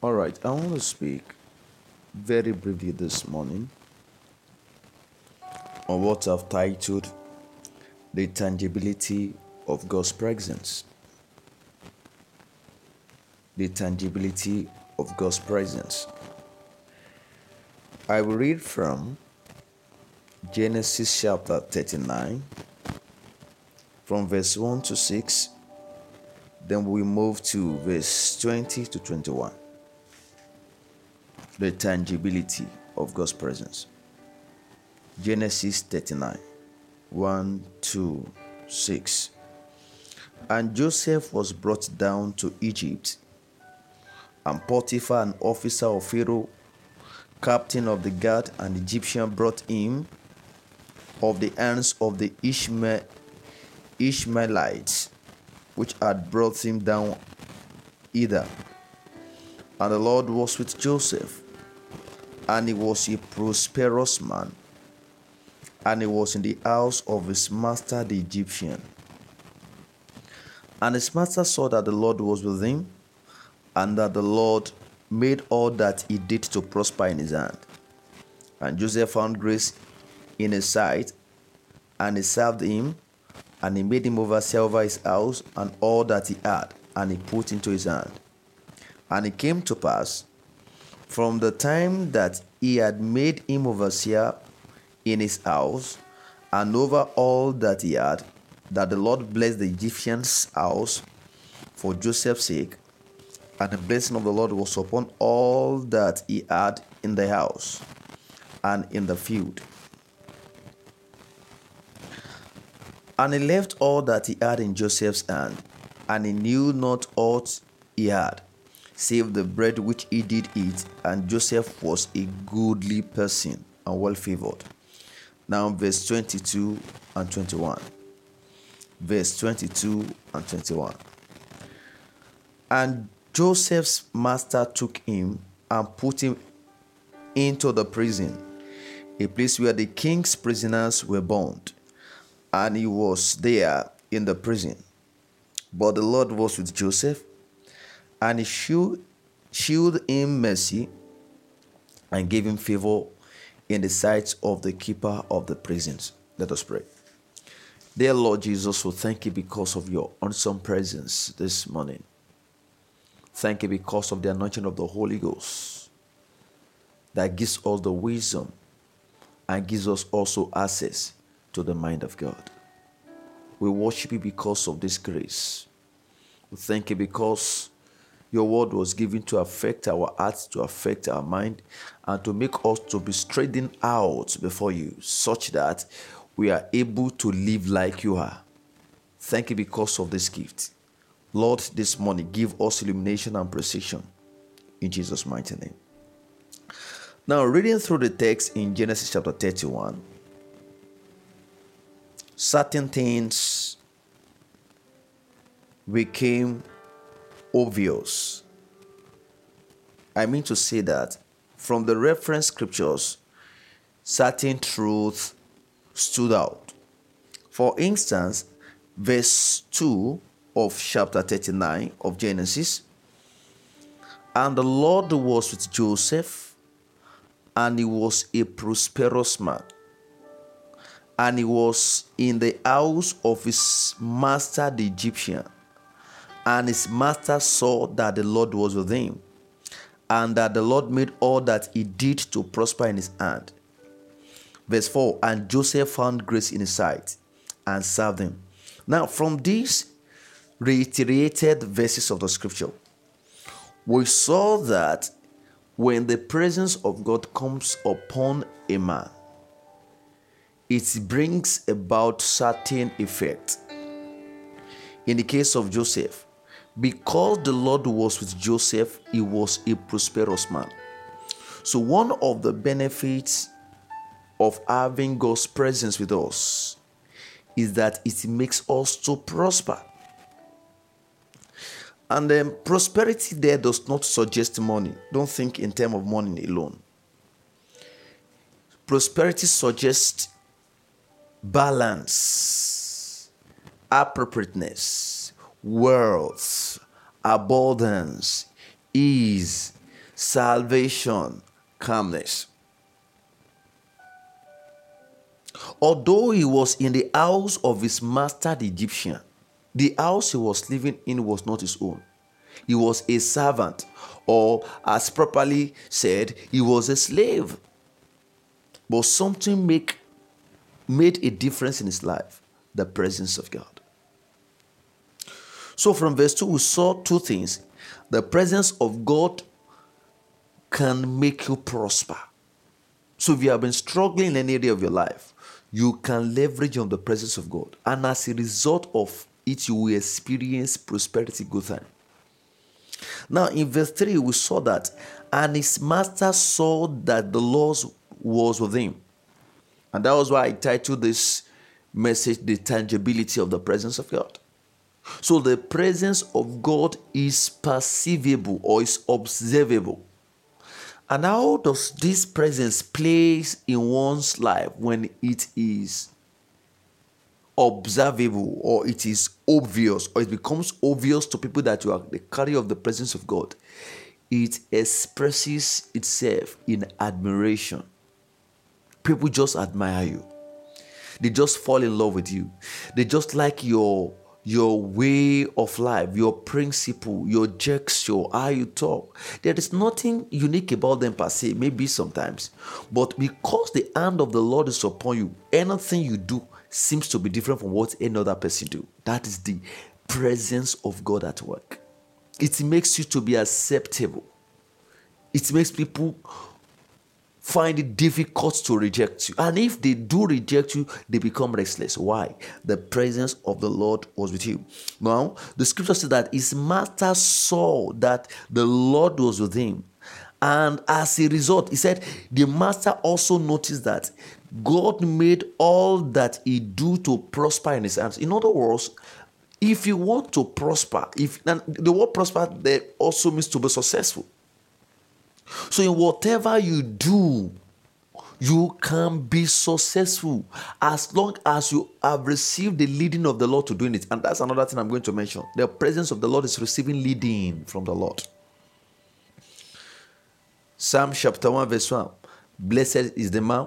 All right, I want to speak very briefly this morning on what I've titled The Tangibility of God's Presence. The Tangibility of God's Presence. I will read from Genesis chapter 39, from verse 1 to 6. Then we move to verse 20 to 21 the tangibility of God's presence. Genesis 39 1 2 6. And Joseph was brought down to Egypt, and Potiphar, an officer of Pharaoh, captain of the guard, and Egyptian, brought him of the hands of the Ishmael, Ishmaelites, which had brought him down either. And the Lord was with Joseph and he was a prosperous man, and he was in the house of his master the Egyptian. And his master saw that the Lord was with him, and that the Lord made all that he did to prosper in his hand. And Joseph found grace in his sight, and he served him, and he made him overseer over his house and all that he had, and he put into his hand. And it came to pass from the time that he had made him overseer in his house and over all that he had, that the Lord blessed the Egyptian's house for Joseph's sake, and the blessing of the Lord was upon all that he had in the house and in the field. And he left all that he had in Joseph's hand, and he knew not aught he had save the bread which he did eat, and Joseph was a goodly person and well favored. Now, verse 22 and 21. Verse 22 and 21. And Joseph's master took him and put him into the prison, a place where the king's prisoners were bound, and he was there in the prison. But the Lord was with Joseph and shewed, shewed him mercy and gave him favor in the sight of the keeper of the prisons. Let us pray. Dear Lord Jesus, we thank you because of your awesome presence this morning. Thank you because of the anointing of the Holy Ghost that gives us the wisdom and gives us also access to the mind of God. We worship you because of this grace. We thank you because your word was given to affect our hearts, to affect our mind, and to make us to be straightened out before you, such that we are able to live like you are. Thank you because of this gift. Lord, this morning, give us illumination and precision. In Jesus' mighty name. Now, reading through the text in Genesis chapter 31, certain things became obvious. I mean to say that from the reference scriptures, certain truth stood out. For instance, verse 2 of chapter 39 of Genesis And the Lord was with Joseph, and he was a prosperous man. And he was in the house of his master the Egyptian and his master saw that the Lord was with him, and that the Lord made all that he did to prosper in his hand. Verse 4 And Joseph found grace in his sight and served him. Now, from these reiterated verses of the scripture, we saw that when the presence of God comes upon a man, it brings about certain effect. In the case of Joseph, because the Lord was with Joseph, he was a prosperous man. So, one of the benefits of having God's presence with us is that it makes us to prosper. And then prosperity there does not suggest money. Don't think in terms of money alone. Prosperity suggests balance, appropriateness, wealth, abundance, ease, salvation, calmness. Although he was in the house of his master, the Egyptian, the house he was living in was not his own. He was a servant, or as properly said, he was a slave. But something make, made a difference in his life the presence of God. So, from verse 2, we saw two things the presence of God can make you prosper. So, if you have been struggling in any area of your life, you can leverage on the presence of God. And as a result of it, you will experience prosperity, good time. Now, in verse 3, we saw that, and his master saw that the Lord was with him. And that was why I titled this message, The Tangibility of the Presence of God. So, the presence of God is perceivable or is observable. And how does this presence place in one's life when it is observable or it is obvious or it becomes obvious to people that you are the carrier of the presence of God? It expresses itself in admiration. People just admire you. They just fall in love with you. They just like your your way of life, your principle, your gesture, how you talk. There is nothing unique about them per se, maybe sometimes. But because the hand of the Lord is upon you, anything you do seems to be different from what any other person do. That is the presence of God at work. It makes you to be acceptable. It makes people find it difficult to reject you. And if they do reject you, they become restless. Why? The presence of the Lord was with you. Now, the scripture says that his master saw that the Lord was with him. And as a result, he said, the master also noticed that God made all that he do to prosper in his hands. In other words, if you want to prosper, if the word prosper there also means to be successful. So, in whatever you do, you can be successful as long as you have received the leading of the Lord to doing it. And that's another thing I'm going to mention. The presence of the Lord is receiving leading from the Lord. Psalm chapter 1, verse 1 Blessed is the man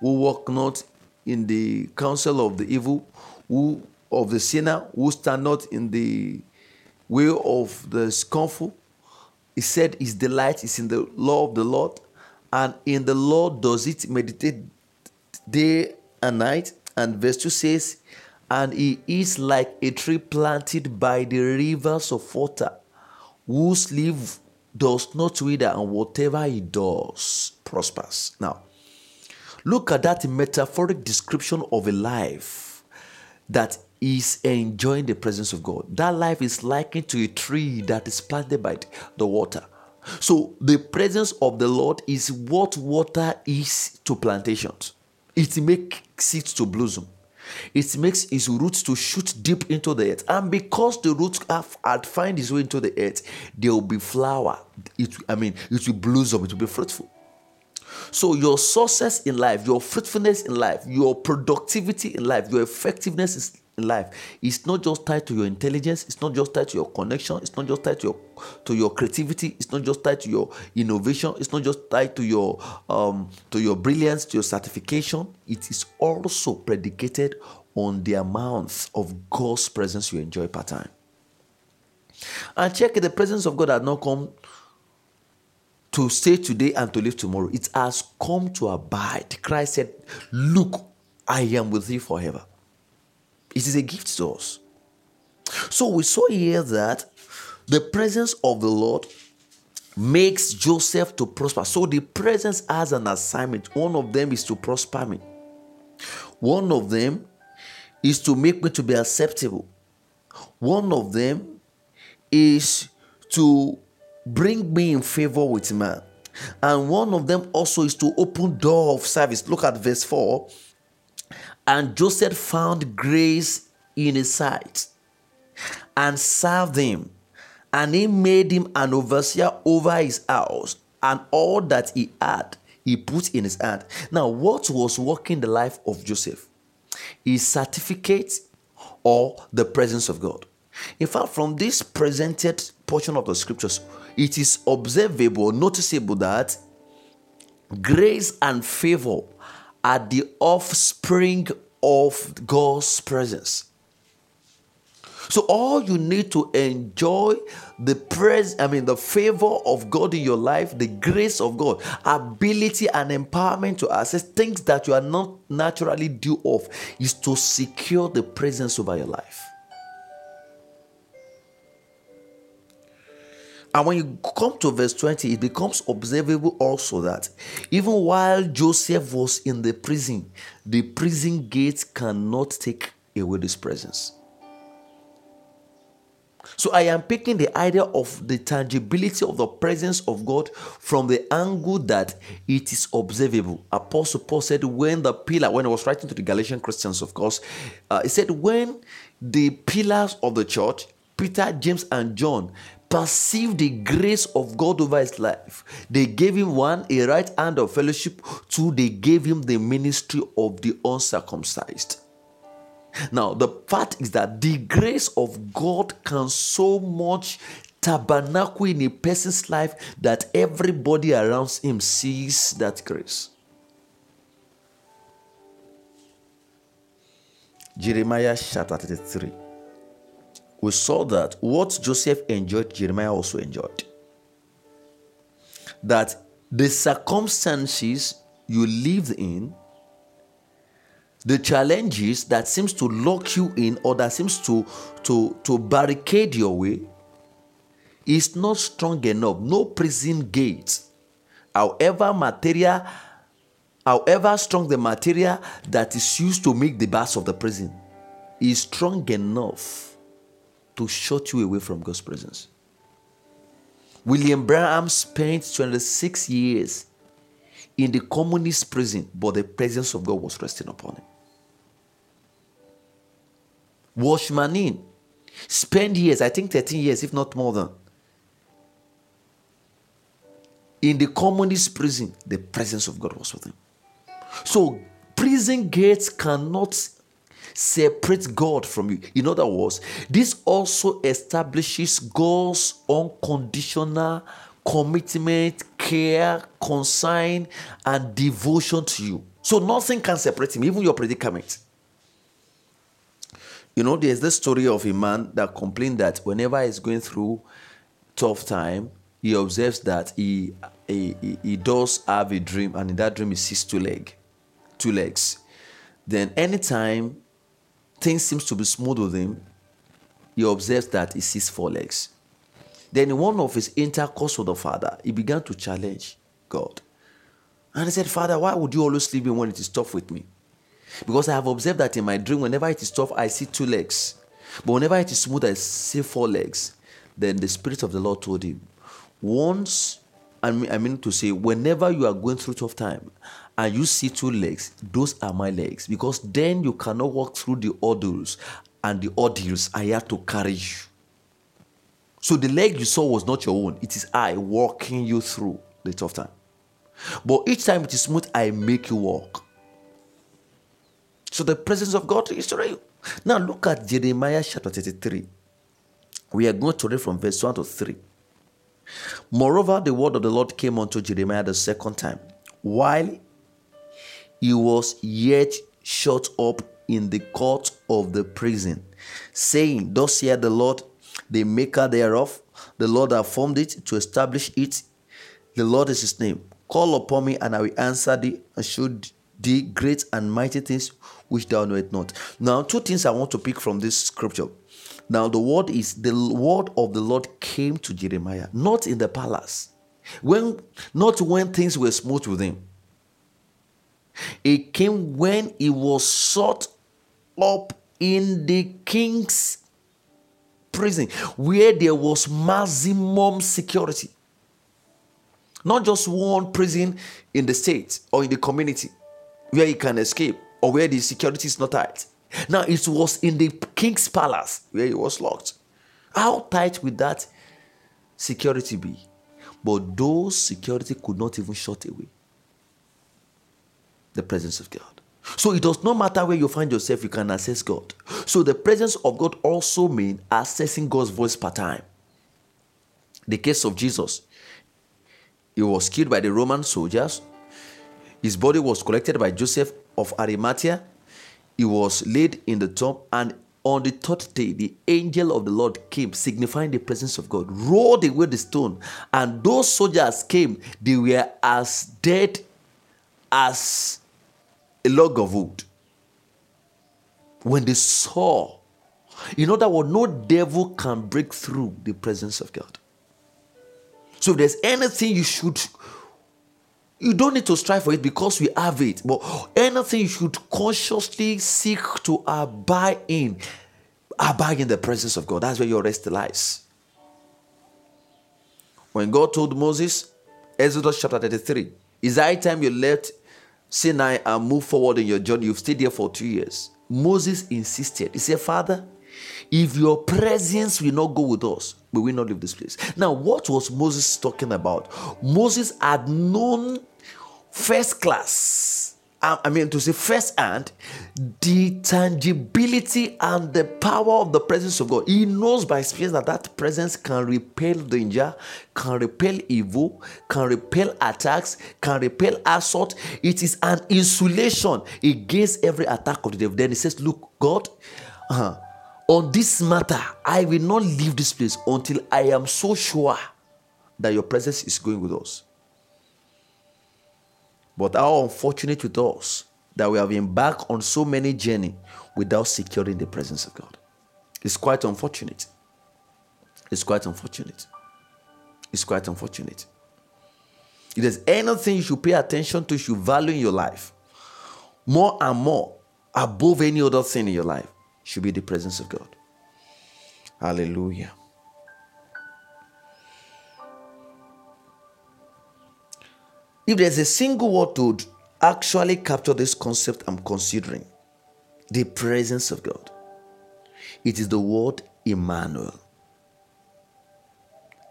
who walk not in the counsel of the evil, who of the sinner, who stand not in the way of the scornful, he said his delight is in the law of the Lord, and in the Lord does it meditate day and night. And verse 2 says, And he is like a tree planted by the rivers of water, whose leaf does not wither, and whatever he does prospers. Now, look at that metaphoric description of a life that is enjoying the presence of God. That life is likened to a tree that is planted by the water. So the presence of the Lord is what water is to plantations. It makes it to blossom. It makes its roots to shoot deep into the earth. And because the roots have, had find its way into the earth, there will be flower. It, I mean, it will blossom, it will be fruitful. So your success in life, your fruitfulness in life, your productivity in life, your effectiveness is in life. It's not just tied to your intelligence it's not just tied to your connection it's not just tied to your to your creativity it's not just tied to your innovation it's not just tied to your um to your brilliance to your certification. It is also predicated on the amounts of god's presence you enjoy part time. And check the presence of god has not come to stay today and to live tomorrow. It has come to abide. Christ said look i am with you forever it is a gift to us. So we saw here that the presence of the Lord makes Joseph to prosper. So the presence has an assignment. One of them is to prosper me. One of them is to make me to be acceptable. One of them is to bring me in favor with man. And one of them also is to open door of service. Look at verse 4 and Joseph found grace in his sight and served him. And he made him an overseer over his house, and all that he had, he put in his hand. Now, what was working the life of Joseph? His certificate or the presence of God. In fact, from this presented portion of the scriptures, it is observable, noticeable that grace and favor are the offspring of God's presence. So all you need to enjoy the praise, I mean the favor of God in your life, the grace of God, ability and empowerment to access things that you are not naturally due of is to secure the presence over your life. And when you come to verse 20, it becomes observable also that even while Joseph was in the prison, the prison gates cannot take away this presence. So I am picking the idea of the tangibility of the presence of God from the angle that it is observable. Apostle Paul said, when the pillar, when I was writing to the Galatian Christians, of course, uh, he said, when the pillars of the church, Peter, James, and John, perceived the grace of God over his life. They gave him one, a right hand of fellowship, two, they gave him the ministry of the uncircumcised. Now, the fact is that the grace of God can so much tabernacle in a person's life that everybody around him sees that grace. Jeremiah chapter 33 we saw that what Joseph enjoyed, Jeremiah also enjoyed. That the circumstances you lived in, the challenges that seems to lock you in or that seems to, to, to barricade your way, is not strong enough. No prison gate, however material, however strong the material that is used to make the bars of the prison, is strong enough to shut you away from God's presence. William Branham spent 26 years in the communist prison, but the presence of God was resting upon him. Watchman Nee spent years, I think 13 years, if not more than, in the communist prison, the presence of God was with him. So, prison gates cannot separate God from you. In other words, this also establishes God's unconditional commitment, care, consign, and devotion to you. So nothing can separate him, even your predicament. You know, there's this story of a man that complained that whenever he's going through tough time, he observes that he, he, he does have a dream, and in that dream he sees two leg, two legs. Then anytime things seems to be smooth with him, he observes that he sees four legs. Then in one of his intercourse with the father, he began to challenge God. And he said, Father, why would you always leave me when it is tough with me? Because I have observed that in my dream, whenever it is tough, I see two legs. But whenever it is smooth, I see four legs. Then the Spirit of the Lord told him, Once, I mean, I mean to say, whenever you are going through tough time, and you see two legs, those are my legs. Because then you cannot walk through the ordeals, and the ordeals I have to carry you. So the leg you saw was not your own, it is I walking you through the tough time. But each time it is smooth, I make you walk. So the presence of God is real. Now look at Jeremiah chapter 33. We are going to read from verse 1 to 3. Moreover, the word of the Lord came unto Jeremiah the second time, while he was yet shut up in the court of the prison, saying, Thus saith the Lord, the maker thereof, the Lord that formed it to establish it. The Lord is his name. Call upon me, and I will answer thee, and show thee great and mighty things which thou knowest not. Now, two things I want to pick from this scripture. Now, the word is the word of the Lord came to Jeremiah, not in the palace. When not when things were smooth with him. It came when he was shut up in the king's prison where there was maximum security. Not just one prison in the state or in the community where you can escape or where the security is not tight. Now it was in the king's palace where he was locked. How tight would that security be? But those security could not even shut away the presence of God. So it does not matter where you find yourself, you can access God. So the presence of God also means accessing God's voice per time. The case of Jesus, he was killed by the Roman soldiers. His body was collected by Joseph of Arimathea. He was laid in the tomb, and on the third day, the angel of the Lord came, signifying the presence of God, rolled away the stone, and those soldiers came. They were as dead as a log of wood. When they saw, in other words, no devil can break through the presence of God. So if there's anything you should you don't need to strive for it because we have it. But anything you should consciously seek to abide in, abide in the presence of God. That's where your rest lies. When God told Moses, Exodus chapter 33, is high time you left Sinai and move forward in your journey. You've stayed there for two years. Moses insisted. He said, Father, if your presence will not go with us, we will not leave this place. Now, what was Moses talking about? Moses had known first class, I mean, to say first hand, the tangibility and the power of the presence of God. He knows by experience that that presence can repel danger, can repel evil, can repel attacks, can repel assault. It is an insulation against every attack of the devil. Then he says, Look, God, uh, on this matter, I will not leave this place until I am so sure that your presence is going with us. But how unfortunate with us that we have embarked on so many journey without securing the presence of God. It's quite unfortunate. It's quite unfortunate. It's quite unfortunate. If there's anything you should pay attention to, you should value in your life, more and more above any other thing in your life, should be the presence of God. Hallelujah. If there's a single word to actually capture this concept I'm considering, the presence of God, it is the word Emmanuel.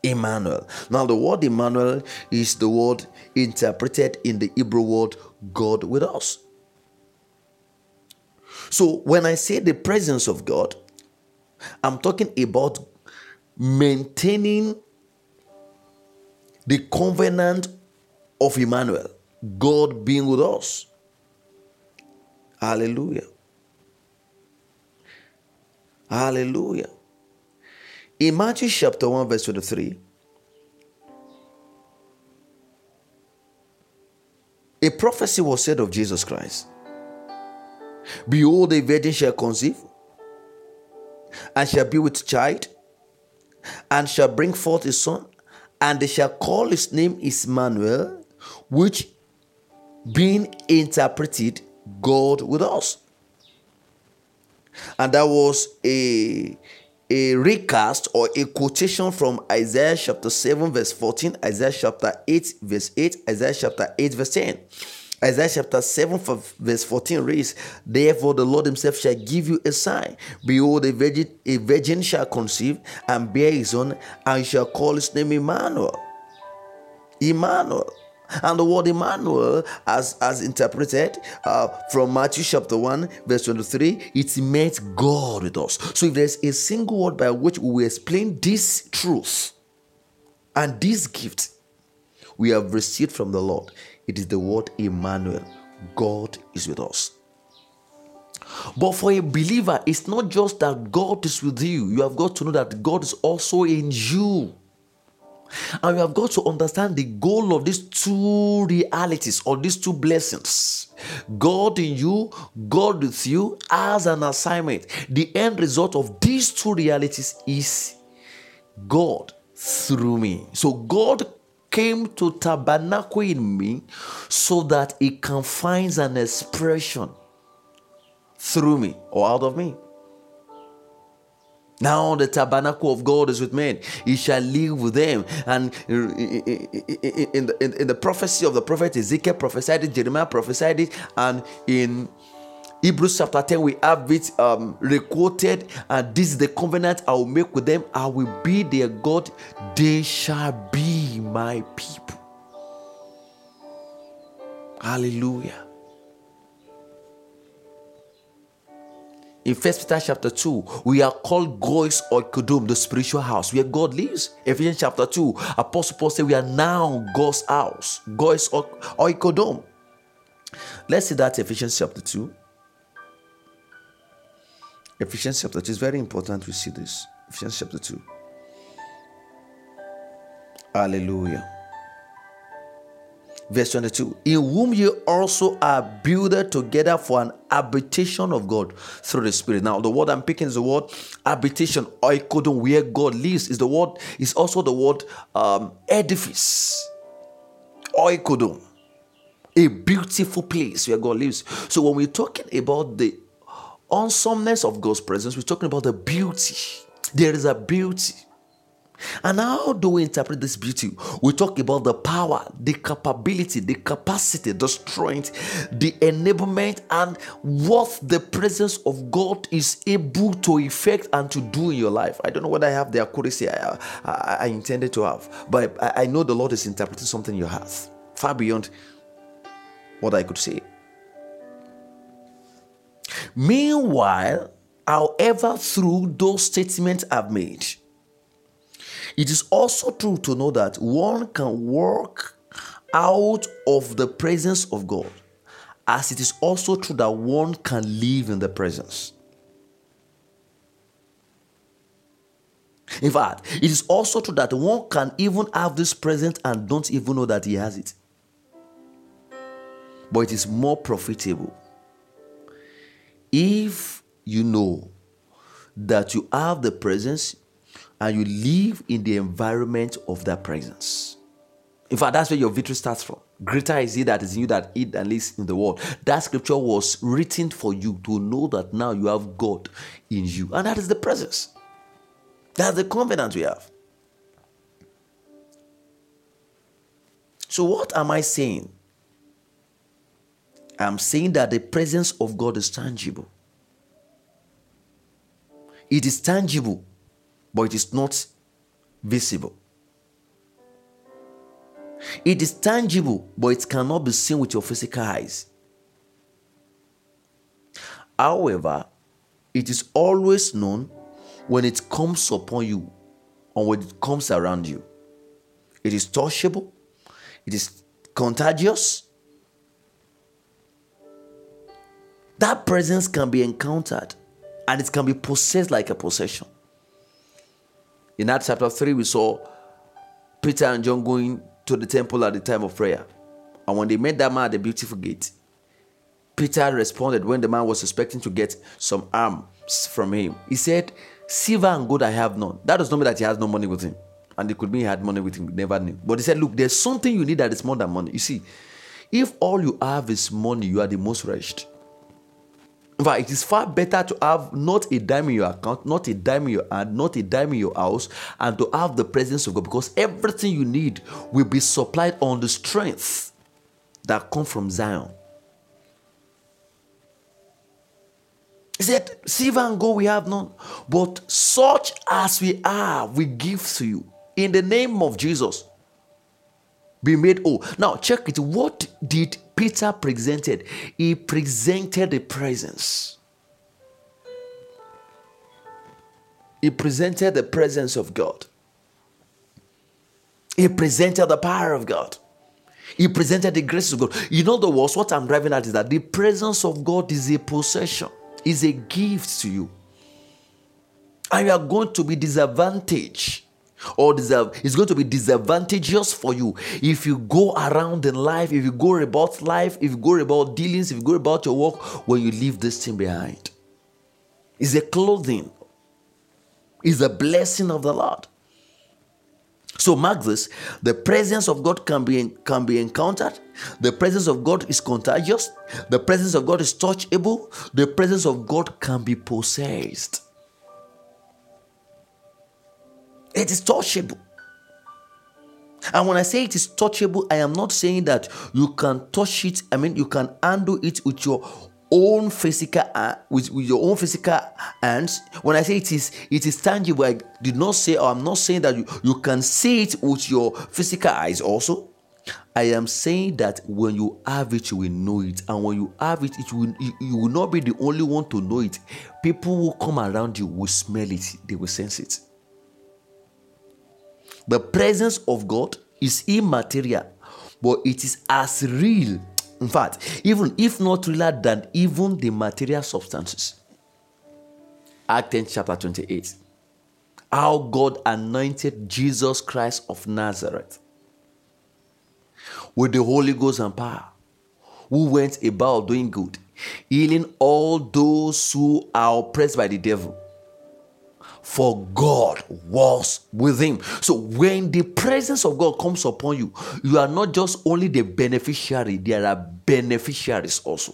Emmanuel. Now, the word Emmanuel is the word interpreted in the Hebrew word God with us. So, when I say the presence of God, I'm talking about maintaining the covenant of Emmanuel, God being with us. Hallelujah. Hallelujah. In Matthew chapter 1, verse 23, a prophecy was said of Jesus Christ Behold, a virgin shall conceive, and shall be with child, and shall bring forth a son, and they shall call his name Emmanuel, which being interpreted God with us. And that was a, a recast or a quotation from Isaiah chapter 7, verse 14, Isaiah chapter 8, verse 8, Isaiah chapter 8, verse 10. Isaiah chapter 7, verse 14 reads, Therefore the Lord himself shall give you a sign. Behold, a virgin, a virgin shall conceive and bear his son, and shall call his name Emmanuel. Emmanuel. And the word Emmanuel, as, as interpreted uh, from Matthew chapter 1, verse 23, it meant God with us. So if there's a single word by which we explain this truth and this gift we have received from the Lord, it is the word Emmanuel. God is with us. But for a believer, it's not just that God is with you, you have got to know that God is also in you. And we have got to understand the goal of these two realities or these two blessings. God in you, God with you as an assignment. The end result of these two realities is God through me. So God came to tabernacle in me so that He can find an expression through me or out of me. Now the tabernacle of God is with men. He shall live with them. And in the, in, in the prophecy of the prophet Ezekiel prophesied it, Jeremiah prophesied it, and in Hebrews chapter 10, we have it um, recorded, and this is the covenant I will make with them. I will be their God, they shall be my people. Hallelujah. In First Peter chapter 2, we are called Gois Oikodom, the spiritual house where God lives. Ephesians chapter 2, Apostle Paul said we are now God's house, Gois Oikodom. Let's see that Ephesians chapter 2. Ephesians chapter 2 is very important we see this. Ephesians chapter 2. Hallelujah. Verse 22 In whom you also are builded together for an habitation of God through the Spirit. Now, the word I'm picking is the word habitation, oikodon, where God lives, is the word, is also the word um, edifice. Oikodon, a beautiful place where God lives. So, when we're talking about the awesomeness of God's presence, we're talking about the beauty. There is a beauty. And how do we interpret this beauty? We talk about the power, the capability, the capacity, the strength, the enablement, and what the presence of God is able to effect and to do in your life. I don't know whether I have the accuracy I, I, I intended to have, but I, I know the Lord is interpreting something in your heart far beyond what I could say. Meanwhile, however, through those statements I've made, it is also true to know that one can work out of the presence of God, as it is also true that one can live in the presence. In fact, it is also true that one can even have this presence and don't even know that he has it. But it is more profitable if you know that you have the presence and you live in the environment of that presence. In fact, that's where your victory starts from. Greater is he that is in you that eat and lives in the world. That scripture was written for you to know that now you have God in you. And that is the presence. That's the confidence we have. So, what am I saying? I'm saying that the presence of God is tangible. It is tangible but it is not visible. It is tangible, but it cannot be seen with your physical eyes. However, it is always known when it comes upon you or when it comes around you. It is touchable, it is contagious. That presence can be encountered and it can be possessed like a possession. In Acts chapter 3, we saw Peter and John going to the temple at the time of prayer. And when they met that man at the beautiful gate, Peter responded when the man was expecting to get some alms from him. He said, Silver and gold I have none. That does not mean that he has no money with him. And it could mean he had money with him, never knew. But he said, Look, there's something you need that is more than money. You see, if all you have is money, you are the most wretched. In fact, it is far better to have not a dime in your account, not a dime in your hand, not a dime in your house, and to have the presence of God because everything you need will be supplied on the strength that come from Zion. He said, Silver and gold we have none, but such as we are, we give to you in the name of Jesus. Be made whole. Now, check it. What did Peter presented, he presented the presence. He presented the presence of God. He presented the power of God. He presented the grace of God. You know the words, what I'm driving at is that the presence of God is a possession, is a gift to you. And you are going to be disadvantaged or deserve it's going to be disadvantageous for you. If you go around in life if you go about life if you go about dealings if you go about your work when you leave this thing behind. It's a clothing. It's a blessing of the lord. So mark this the presence of god can be can be encountered. The presence of god is contagious. The presence of god is touchable. The presence of god can be possessed it is touchable. And when I say it is touchable, I am not saying that you can touch it. I mean, you can handle it with your own physical uh, with, with your own physical hands. When I say it is it is tangible, I did not say or I'm not saying that you, you can see it with your physical eyes also. I am saying that when you have it, you will know it. And when you have it, it will you, you will not be the only one to know it. People who come around you will smell it, they will sense it. The presence of God is immaterial, but it is as real. In fact, even if not realer than even the material substances. Act 10, chapter 28. How God anointed Jesus Christ of Nazareth with the Holy Ghost and power, who went about doing good, healing all those who are oppressed by the devil. For God was with him. So when the presence of God comes upon you, you are not just only the beneficiary, there are beneficiaries also.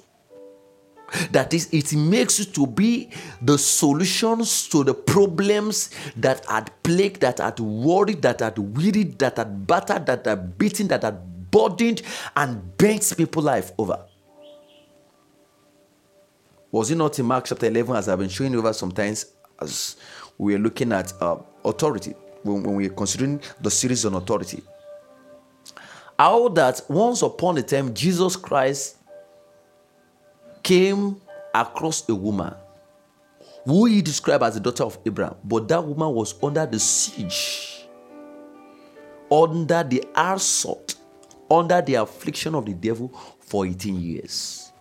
That is, it makes you to be the solutions to the problems that had plagued, that had worried, that had wearied, that had battered, that had beaten, that had burdened and bent people's life over. Was it not in Mark chapter 11, as I've been showing you over sometimes, as we are looking at uh, authority, when, when we are considering the series on authority? How that once upon a time, Jesus Christ came across a woman who he described as the daughter of Abraham, but that woman was under the siege, under the assault under the affliction of the devil for 18 years.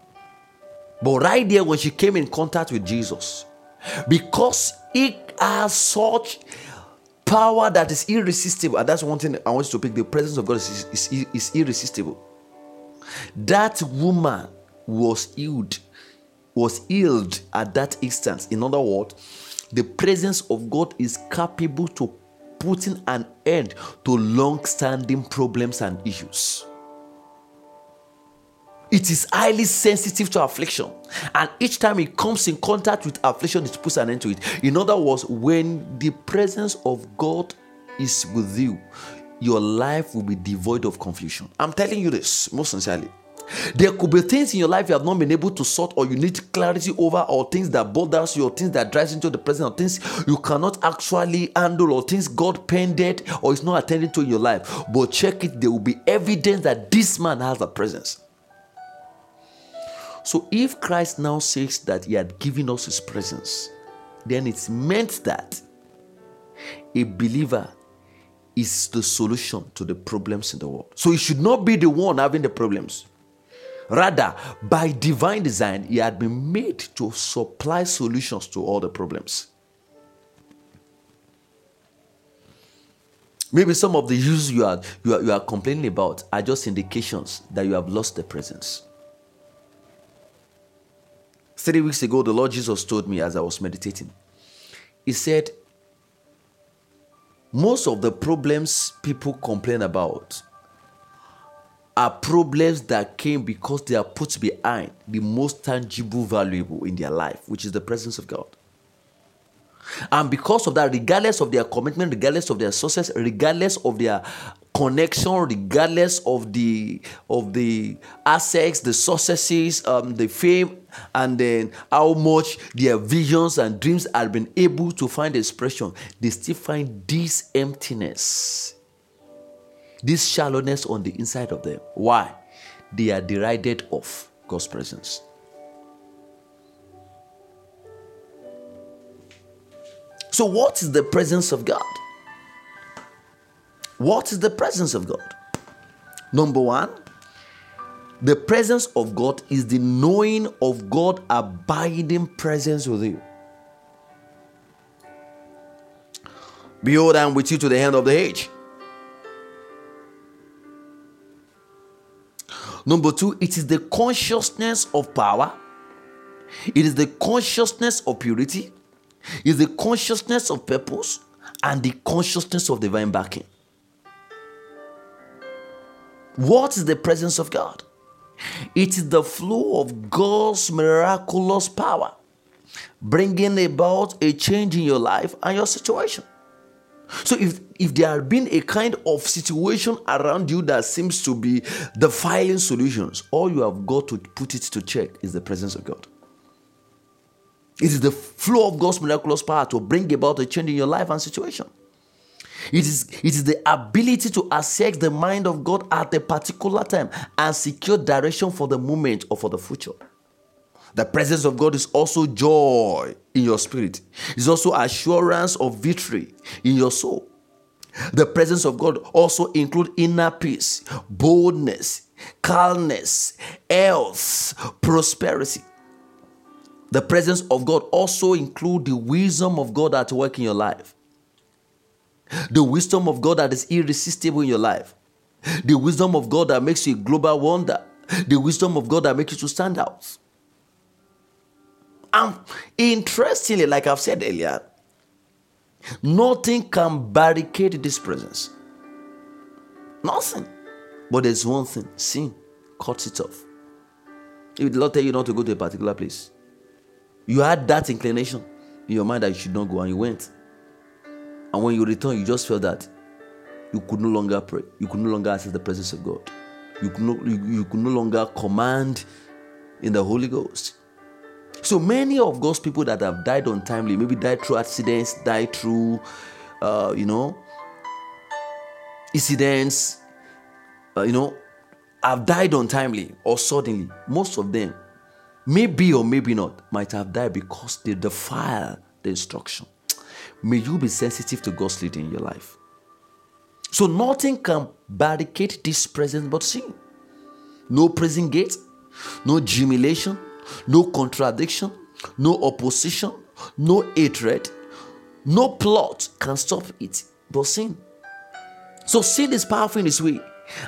But right there, when she came in contact with Jesus, because it has such power that is irresistible, and that's one thing I want you to pick the presence of God is, is, is irresistible. That woman was healed, was healed at that instance. In other words, the presence of God is capable to putting an end to long standing problems and issues. It is highly sensitive to affliction, and each time it comes in contact with affliction, it puts an end to it. In other words, when the presence of God is with you, your life will be devoid of confusion. I'm telling you this most sincerely. There could be things in your life you have not been able to sort, or you need clarity over, or things that bothers you, or things that drives into the present, or things you cannot actually handle, or things God pended or is not attending to in your life. But check it, there will be evidence that this man has a presence. So if Christ now says that he had given us his presence, then it's meant that a believer is the solution to the problems in the world. So he should not be the one having the problems. Rather, by divine design, he had been made to supply solutions to all the problems. Maybe some of the issues you are, you are, you are complaining about are just indications that you have lost the presence. Three weeks ago, the Lord Jesus told me as I was meditating, He said, Most of the problems people complain about are problems that came because they are put behind the most tangible valuable in their life, which is the presence of God. And because of that, regardless of their commitment, regardless of their success, regardless of their connection, regardless of the of the assets, the successes, um, the fame, and then how much their visions and dreams have been able to find expression, they still find this emptiness this shallowness on the inside of them. Why? They are derided of God's presence. So, what is the presence of God? What is the presence of God? Number one, the presence of God is the knowing of God abiding presence with you. Behold, I am with you to the end of the age. Number two, it is the consciousness of power, it is the consciousness of purity, it is the consciousness of purpose, and the consciousness of divine backing. What is the presence of God? It is the flow of God's miraculous power, bringing about a change in your life and your situation. So if if there had been a kind of situation around you that seems to be defiling solutions, all you have got to put it to check is the presence of God. It is the flow of God's miraculous power to bring about a change in your life and situation. It is, it is the ability to access the mind of God at a particular time and secure direction for the moment or for the future. The presence of God is also joy in your spirit. It's also assurance of victory in your soul. The presence of God also include inner peace, boldness, calmness, health, prosperity. The presence of God also include the wisdom of God at work in your life. The wisdom of God that is irresistible in your life. The wisdom of God that makes you a global wonder. The wisdom of God that makes you to stand out. And interestingly, like I've said earlier, nothing can barricade this presence. Nothing. But there's one thing sin cuts it off. If the Lord tell you not to go to a particular place, you had that inclination in your mind that you should not go, and you went. And when you return, you just felt that you could no longer pray. You could no longer access the presence of God. You could no, you, you could no longer command in the Holy Ghost. So many of God's people that have died untimely, maybe died through accidents, died through, uh, you know, incidents, uh, you know, have died untimely or suddenly. Most of them, maybe or maybe not, might have died because they defile the instruction. May you be sensitive to God's leading in your life. So nothing can barricade this presence but sin. No prison gate, no jubilation, no contradiction, no opposition, no hatred, no plot can stop it but sin. So sin is powerful in its way.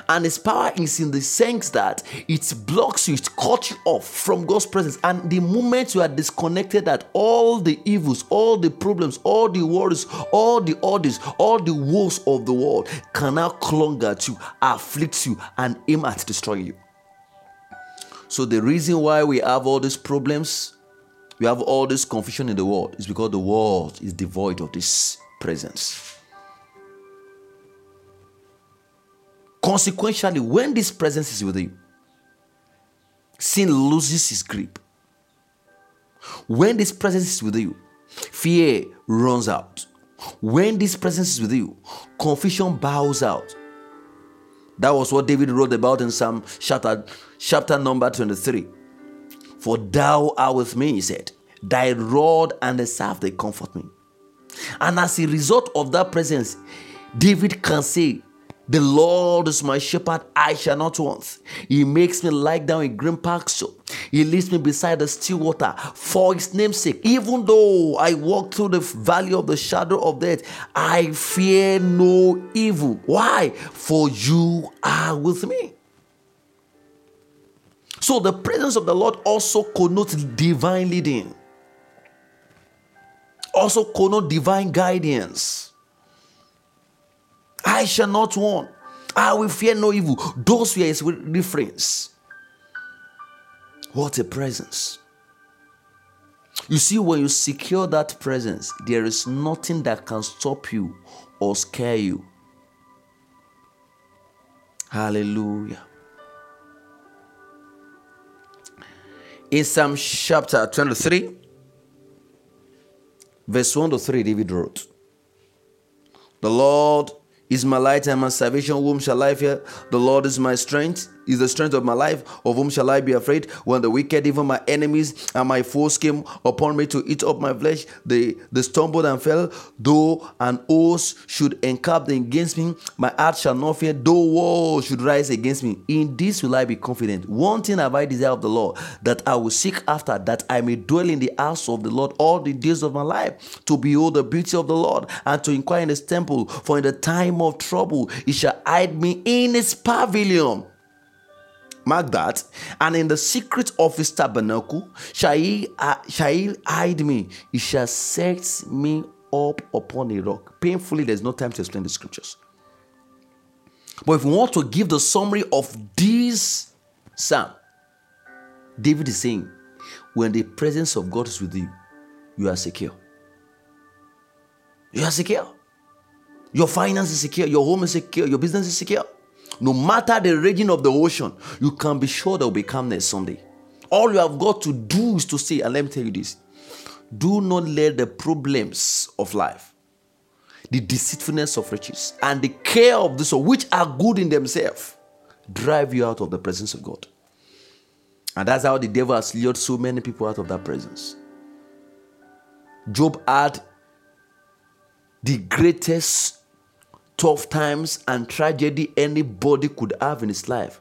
And its power is in the sense that it blocks you, it cuts you off from God's presence. And the moment you are disconnected, that all the evils, all the problems, all the worries, all the orders, all the woes of the world can now clung at you, afflict you, and aim at destroying you. So the reason why we have all these problems, we have all this confusion in the world, is because the world is devoid of this presence. Consequentially, when this presence is with you, sin loses its grip. When this presence is with you, fear runs out. When this presence is with you, confusion bows out. That was what David wrote about in Psalm chapter, chapter number 23. For thou art with me, he said, thy rod and the staff they comfort me. And as a result of that presence, David can say, the Lord is my shepherd, I shall not want. He makes me lie down in green pasture. He leads me beside the still water for his name's sake. Even though I walk through the valley of the shadow of death, I fear no evil. Why? For you are with me. So the presence of the Lord also connotes divine leading, also connotes divine guidance. I shall not want. I will fear no evil. Those were his reference. What a presence. You see, when you secure that presence, there is nothing that can stop you or scare you. Hallelujah. In Psalm chapter 23, verse 1 to 3, David wrote, The Lord is my light and my salvation. Whom shall I fear? The Lord is my strength is the strength of my life. Of whom shall I be afraid? When the wicked, even my enemies and my foes came upon me to eat up my flesh, they, they stumbled and fell. Though an host should encamp against me, my heart shall not fear. Though war should rise against me, in this will I be confident. One thing have I desire of the Lord, that I will seek after, that I may dwell in the house of the Lord all the days of my life, to behold the beauty of the Lord, and to inquire in his temple. For in the time of trouble, he shall hide me in his pavilion. Mark that. And in the secret of his tabernacle shall he, uh, shall he hide me. He shall set me up upon a rock. Painfully, there's no time to explain the scriptures. But if we want to give the summary of this psalm, David is saying, when the presence of God is with you, you are secure. You are secure. Your finance is secure. Your home is secure. Your business is secure. No matter the raging of the ocean, you can be sure there will be calmness someday. All you have got to do is to say, and let me tell you this do not let the problems of life, the deceitfulness of riches, and the care of this, which are good in themselves, drive you out of the presence of God. And that's how the devil has lured so many people out of that presence. Job had the greatest tough times and tragedy anybody could have in his life.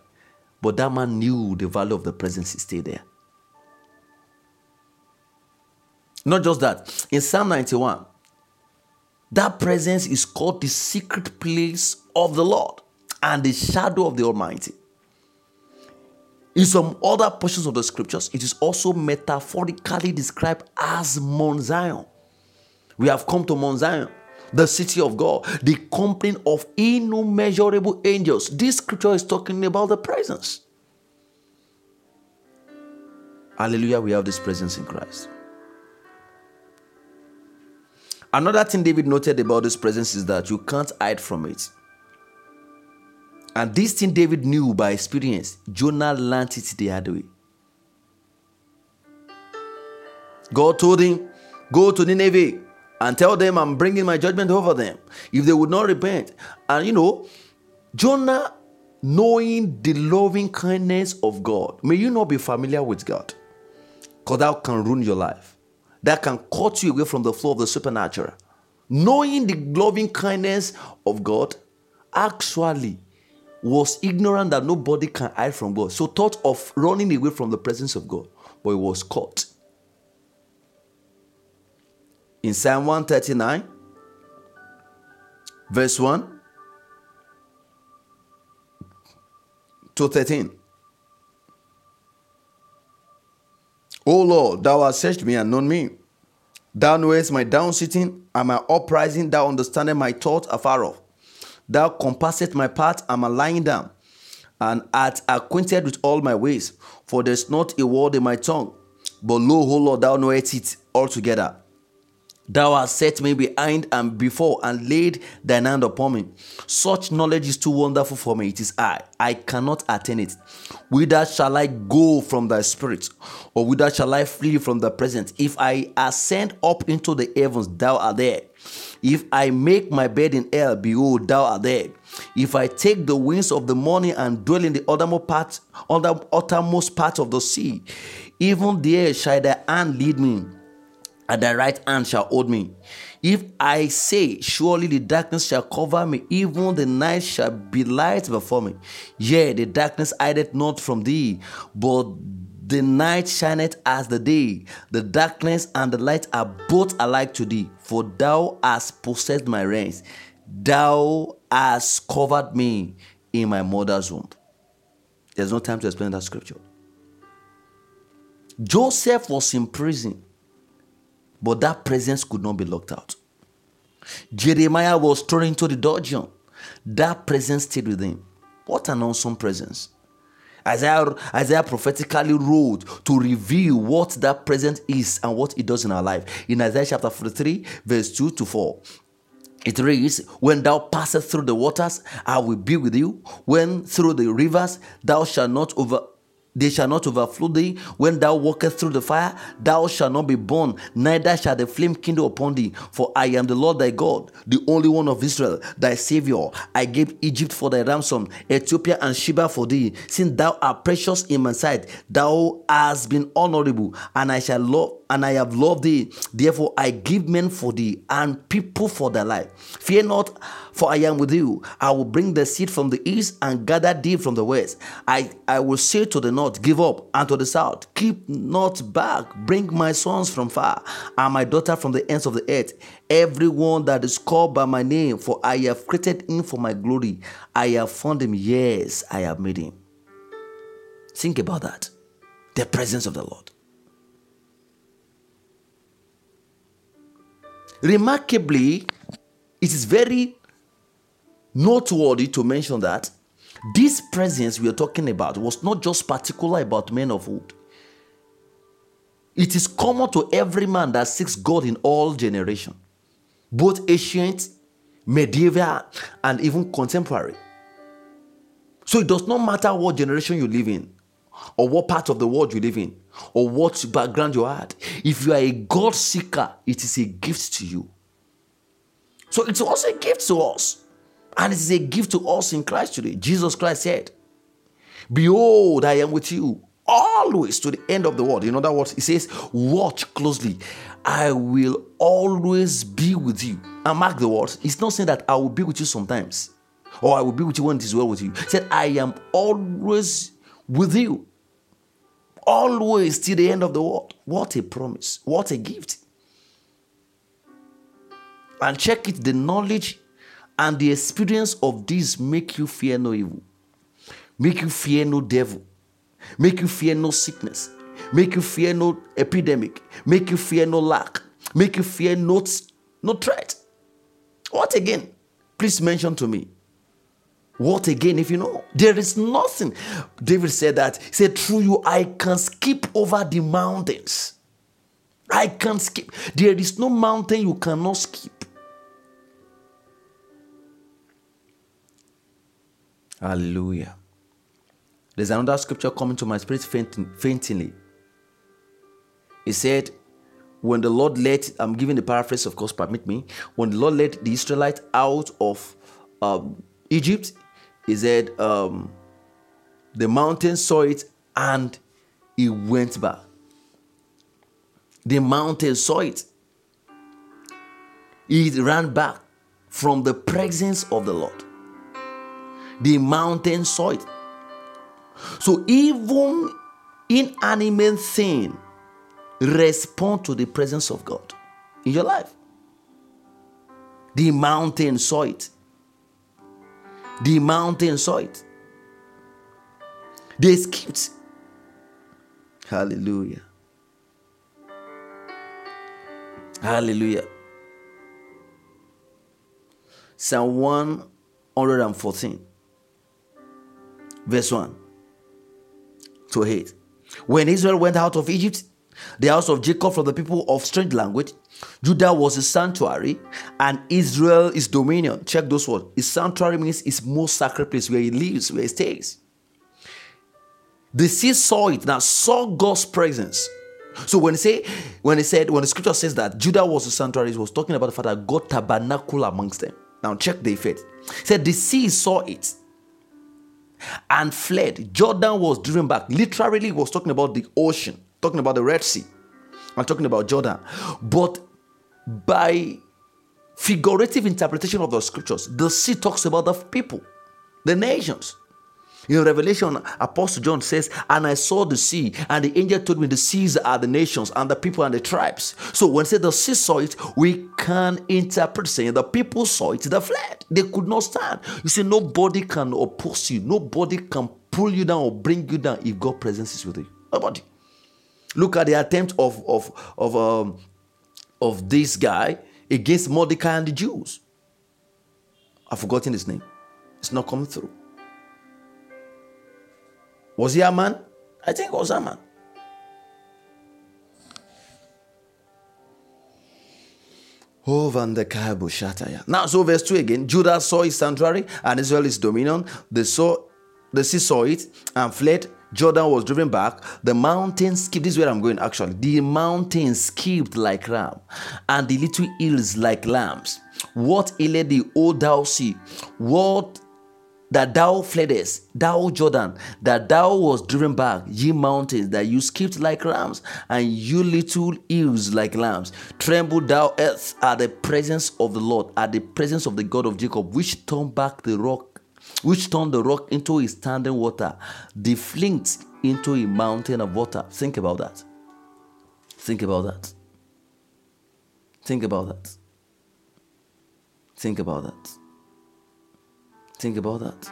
But that man knew the value of the presence, he stayed there. Not just that, in Psalm 91, that presence is called the secret place of the Lord and the shadow of the Almighty. In some other portions of the scriptures, it is also metaphorically described as Mount Zion. We have come to Mount Zion, the city of God, the company of innumerable angels. This scripture is talking about the presence. Hallelujah, we have this presence in Christ. Another thing David noted about this presence is that you can't hide from it. And this thing David knew by experience, Jonah learned it the other way. God told him, Go to Nineveh and tell them I'm bringing my judgment over them if they would not repent. And you know, Jonah, knowing the loving kindness of God, may you not be familiar with God because that can ruin your life, that can cut you away from the flow of the supernatural. Knowing the loving kindness of God actually was ignorant that nobody can hide from God. So thought of running away from the presence of God, but he was caught. In Psalm 139, verse 1 to 13. O Lord, thou hast searched me and known me. Thou knowest my down sitting and my uprising, thou understandest my thoughts afar off. Thou compassest my path and my lying down, and art acquainted with all my ways. For there's not a word in my tongue. But lo, O Lord, thou knowest it altogether. Thou hast set me behind and before and laid thine hand upon me. Such knowledge is too wonderful for me. It is I. I cannot attain it. Whither shall I go from thy spirit? Or whither shall I flee from the presence? If I ascend up into the heavens, thou art there. If I make my bed in hell, behold, thou art there. If I take the wings of the morning and dwell in the uttermost part, uttermost part of the sea, even there shall thy hand lead me at thy right hand shall hold me. If I say, Surely the darkness shall cover me, even the night shall be light before me. Yea, the darkness hideth not from thee, but the night shineth as the day. The darkness and the light are both alike to thee, for thou hast possessed my reins. Thou hast covered me in my mother's womb. There's no time to explain that scripture. Joseph was in prison but that presence could not be locked out. Jeremiah was thrown into the dungeon. That presence stayed with him. What an awesome presence. Isaiah, Isaiah prophetically wrote to reveal what that presence is and what it does in our life. In Isaiah chapter 43, verse 2 to 4. It reads, When thou passest through the waters, I will be with you. When through the rivers, thou shalt not over they shall not overflow thee. When thou walkest through the fire, thou shalt not be burned, neither shall the flame kindle upon thee. For I am the Lord thy God, the only one of Israel, thy Savior. I gave Egypt for thy ransom, Ethiopia and Sheba for thee. Since thou art precious in my sight, thou hast been honorable, and I shall love and I have loved thee. Therefore, I give men for thee and people for thy life. Fear not, for I am with you. I will bring the seed from the east and gather thee from the west. I, I will say to the north, Give up, and to the south, Keep not back. Bring my sons from far, and my daughter from the ends of the earth. Everyone that is called by my name, for I have created him for my glory. I have found him, yes, I have made him. Think about that. The presence of the Lord. Remarkably, it is very noteworthy to mention that this presence we are talking about was not just particular about men of old. It is common to every man that seeks God in all generations, both ancient, medieval, and even contemporary. So it does not matter what generation you live in, or what part of the world you live in, or what background you had. If you are a God seeker, it is a gift to you. So it's also a gift to us. And it is a gift to us in Christ today. Jesus Christ said, Behold, I am with you always to the end of the world. In other words, he says, Watch closely. I will always be with you. And mark the words. He's not saying that I will be with you sometimes or I will be with you when it is well with you. He said, I am always with you. Always till the end of the world. What a promise. What a gift. And check it the knowledge and the experience of this make you fear no evil, make you fear no devil, make you fear no sickness, make you fear no epidemic, make you fear no lack, make you fear no, no threat. What again? Please mention to me. What again if you know? There is nothing. David said that. He said, Through you, I can skip over the mountains. I can skip. There is no mountain you cannot skip. Hallelujah. There's another scripture coming to my spirit fainting, faintingly. He said, when the Lord led, I'm giving the paraphrase, of course, permit me. When the Lord led the Israelites out of um, Egypt, he said, um, the mountain saw it and he went back. The mountain saw it. He ran back from the presence of the Lord. The mountain saw it. So even inanimate thing respond to the presence of God in your life. The mountain saw it. The mountain saw it. They skipped. Hallelujah. Hallelujah. Psalm 114 verse 1 to 8. When Israel went out of Egypt, the house of Jacob from the people of strange language, Judah was his sanctuary and Israel is dominion. Check those words. His sanctuary means his most sacred place where he lives, where he stays. The sea saw it, now saw God's presence. So when he say, when he said, when the scripture says that Judah was a sanctuary, he was talking about the fact that God tabernacle amongst them. Now check the effect. He said the sea saw it and fled. Jordan was driven back. Literally, was talking about the ocean, talking about the Red Sea. I'm talking about Jordan. But by figurative interpretation of the scriptures, the sea talks about the people, the nations. In Revelation, Apostle John says, And I saw the sea, and the angel told me the seas are the nations, and the people and the tribes. So when say the sea saw it, we can interpret saying the people saw it, they fled. They could not stand. You see, nobody can oppose you, nobody can pull you down or bring you down if God presence is with you. Nobody. Look at the attempt of of of um, of this guy against Mordecai and the Jews. I've forgotten his name. It's not coming through. Was he Haman? I think was Haman. Oh, Now, so verse 2 again. Judah saw his sanctuary and Israel his dominion. They saw the sea saw it and fled. Jordan was driven back. The mountains skipped. This is where I'm going actually. The mountains skipped like ram, and the little hills like lambs. What ailed the old thou sea? What that thou fleddest, thou Jordan, that thou was driven back, ye mountains, that you skipped like rams, and you little hills like lambs. Tremble thou earth at the presence of the Lord, at the presence of the God of Jacob, which turned back the rock, which turned the rock into a standing water, the flint into a mountain of water. Think about that. Think about that. Think about that. Think about that. Think about that.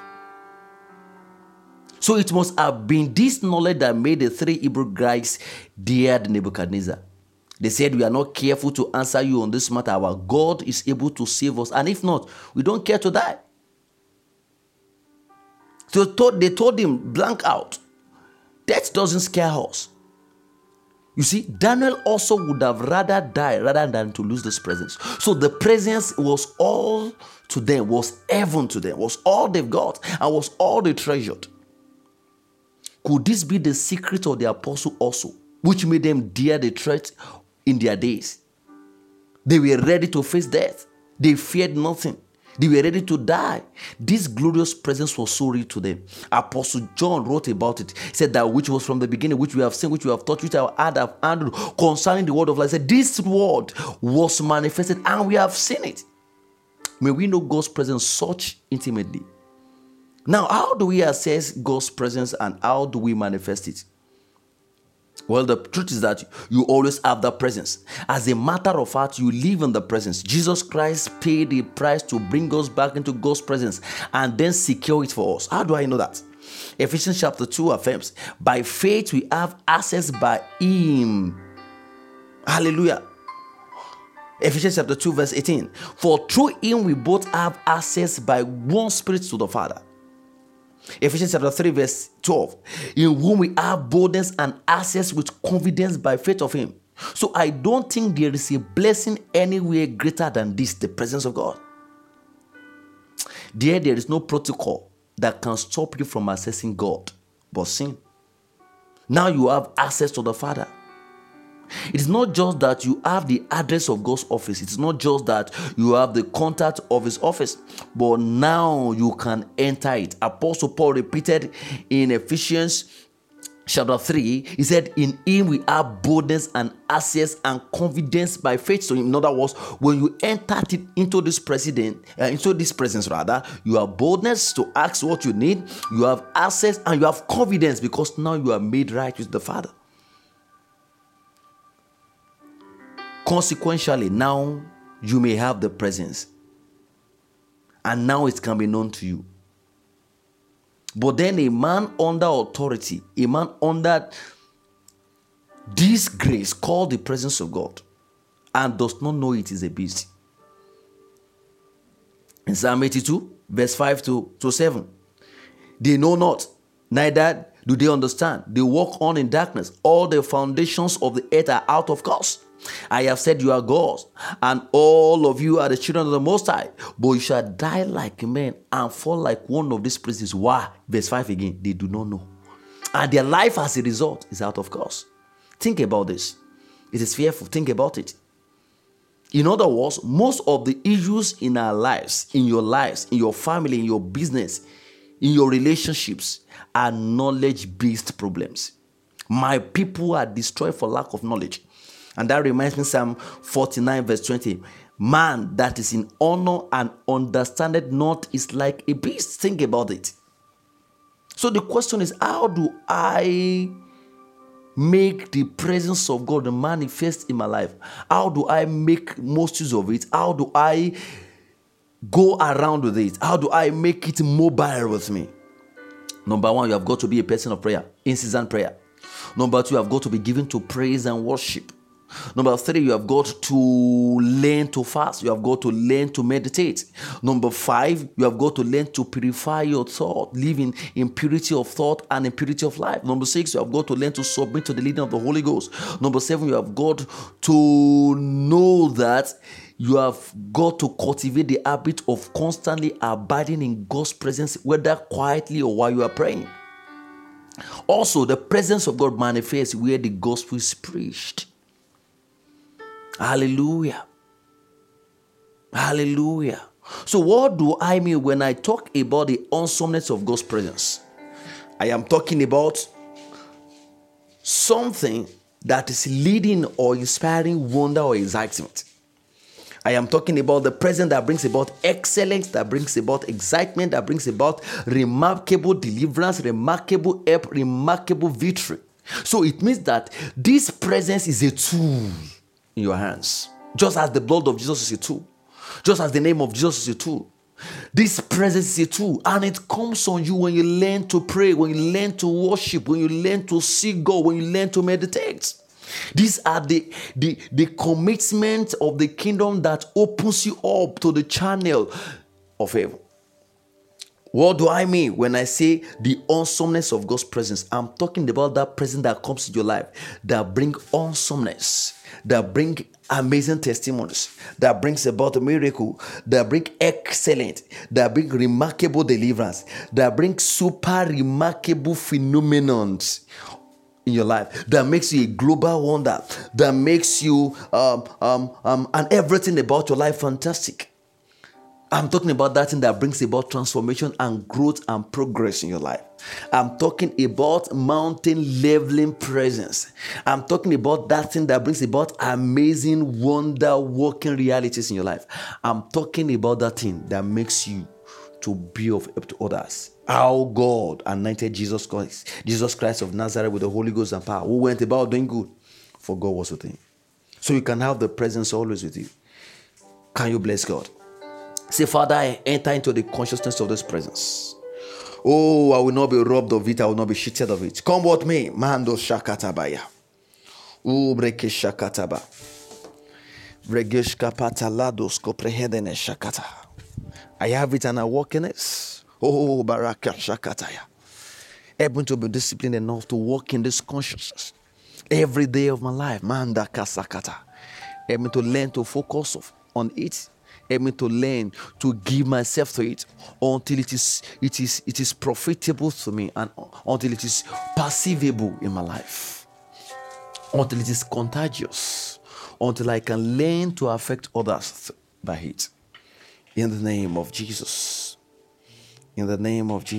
So it must have been this knowledge that made the three Hebrew guys dared Nebuchadnezzar. They said, We are not careful to answer you on this matter. Our God is able to save us. And if not, we don't care to die. So they told him blank out. Death doesn't scare us. You see, Daniel also would have rather die rather than to lose this presence. So the presence was all to them, was heaven to them, was all they've got, and was all they treasured. Could this be the secret of the apostle also, which made them dare the threat in their days? They were ready to face death. They feared nothing. They were ready to die. This glorious presence was so real to them. Apostle John wrote about it. He said that which was from the beginning, which we have seen, which we have taught, which our heard have handled concerning the word of life. He said this word was manifested and we have seen it. May we know God's presence such intimately. Now, how do we assess God's presence and how do we manifest it? Well, the truth is that you always have that presence. As a matter of fact, you live in the presence. Jesus Christ paid the price to bring us back into God's presence and then secure it for us. How do I know that? Ephesians chapter 2 affirms, By faith we have access by Him. Hallelujah. Ephesians chapter 2, verse 18. For through Him we both have access by one Spirit to the Father. Ephesians chapter 3, verse 12. In whom we have boldness and access with confidence by faith of Him. So I don't think there is a blessing anywhere greater than this the presence of God. There, there is no protocol that can stop you from accessing God but sin. Now you have access to the Father. It is not just that you have the address of God's office, it's not just that you have the contact of His office, but now you can enter it. Apostle Paul repeated in Ephesians chapter 3 he said in him we have boldness and access and confidence by faith. So in other words when you enter into this president uh, into this presence rather you have boldness to ask what you need you have access and you have confidence because now you are made right with the father Consequentially, now you may have the presence. And now it can be known to you. But then a man under authority, a man under this grace called the presence of God, and does not know it is a beast. In Psalm 82, verse 5 to, to 7, they know not, neither do they understand. They walk on in darkness. All the foundations of the earth are out of course. I have said you are gods, and all of you are the children of the Most High, but you shall die like men and fall like one of these princes. Why? Verse 5 again, they do not know. And their life as a result is out of course. Think about this. It is fearful. Think about it. In other words, most of the issues in our lives, in your lives, in your family, in your business, in your relationships, are knowledge based problems. My people are destroyed for lack of knowledge. And that reminds me Psalm 49, verse 20. Man that is in honor and understandeth not is like a beast. Think about it. So the question is, how do I make the presence of God manifest in my life? How do I make most use of it? How do I go around with it? How do I make it mobile with me? Number one, you have got to be a person of prayer, incessant prayer. Number two, you have got to be given to praise and worship. Number three, you have got to learn to fast. You have got to learn to meditate. Number five, you have got to learn to purify your thought, living in purity of thought and in purity of life. Number six, you have got to learn to submit to the leading of the Holy Ghost. Number seven, you have got to know that you have got to cultivate the habit of constantly abiding in God's presence, whether quietly or while you are praying. Also, the presence of God manifests where the gospel is preached. Hallelujah. Hallelujah. So, what do I mean when I talk about the awesomeness of God's presence? I am talking about something that is leading or inspiring wonder or excitement. I am talking about the presence that brings about excellence, that brings about excitement, that brings about remarkable deliverance, remarkable help, remarkable victory. So it means that this presence is a tool in your hands. Just as the blood of Jesus is a tool, just as the name of Jesus is a tool. This presence is a tool, and it comes on you when you learn to pray, when you learn to worship, when you learn to seek God, when you learn to meditate. These are the, the, the commitment of the kingdom that opens you up to the channel of heaven. What do I mean when I say the awesomeness of God's presence? I'm talking about that presence that comes to your life that bring awesomeness, that bring amazing testimonies, that brings about a miracle, that bring excellent, that bring remarkable deliverance, that bring super remarkable phenomenons in your life that makes you a global wonder that makes you um, um, um, and everything about your life fantastic I'm talking about that thing that brings about transformation and growth and progress in your life. I'm talking about mountain leveling presence. I'm talking about that thing that brings about amazing, wonder working realities in your life. I'm talking about that thing that makes you to be of help to others. How God anointed Jesus Christ, Jesus Christ of Nazareth with the Holy Ghost and power, who went about doing good, for God was with him. So you can have the presence always with you. Can you bless God? Say, Father, I enter into the consciousness of this presence. Oh, I will not be robbed of it. I will not be cheated of it. Come with me. Mando shakatabaya. Ubreke shakataba. Vregeshka patalados koprehedene shakata. I have it and I walk in it. Oh, baraka shakataya. Able to be disciplined enough to walk in this consciousness every day of my life. Manda kasakata. Able to learn to focus on it help me to learn to give myself to it until it is it is it is profitable to me and until it is perceivable in my life. Until it is contagious. Until i can learn to affect others by it. In the name of jesus. In the name of jesus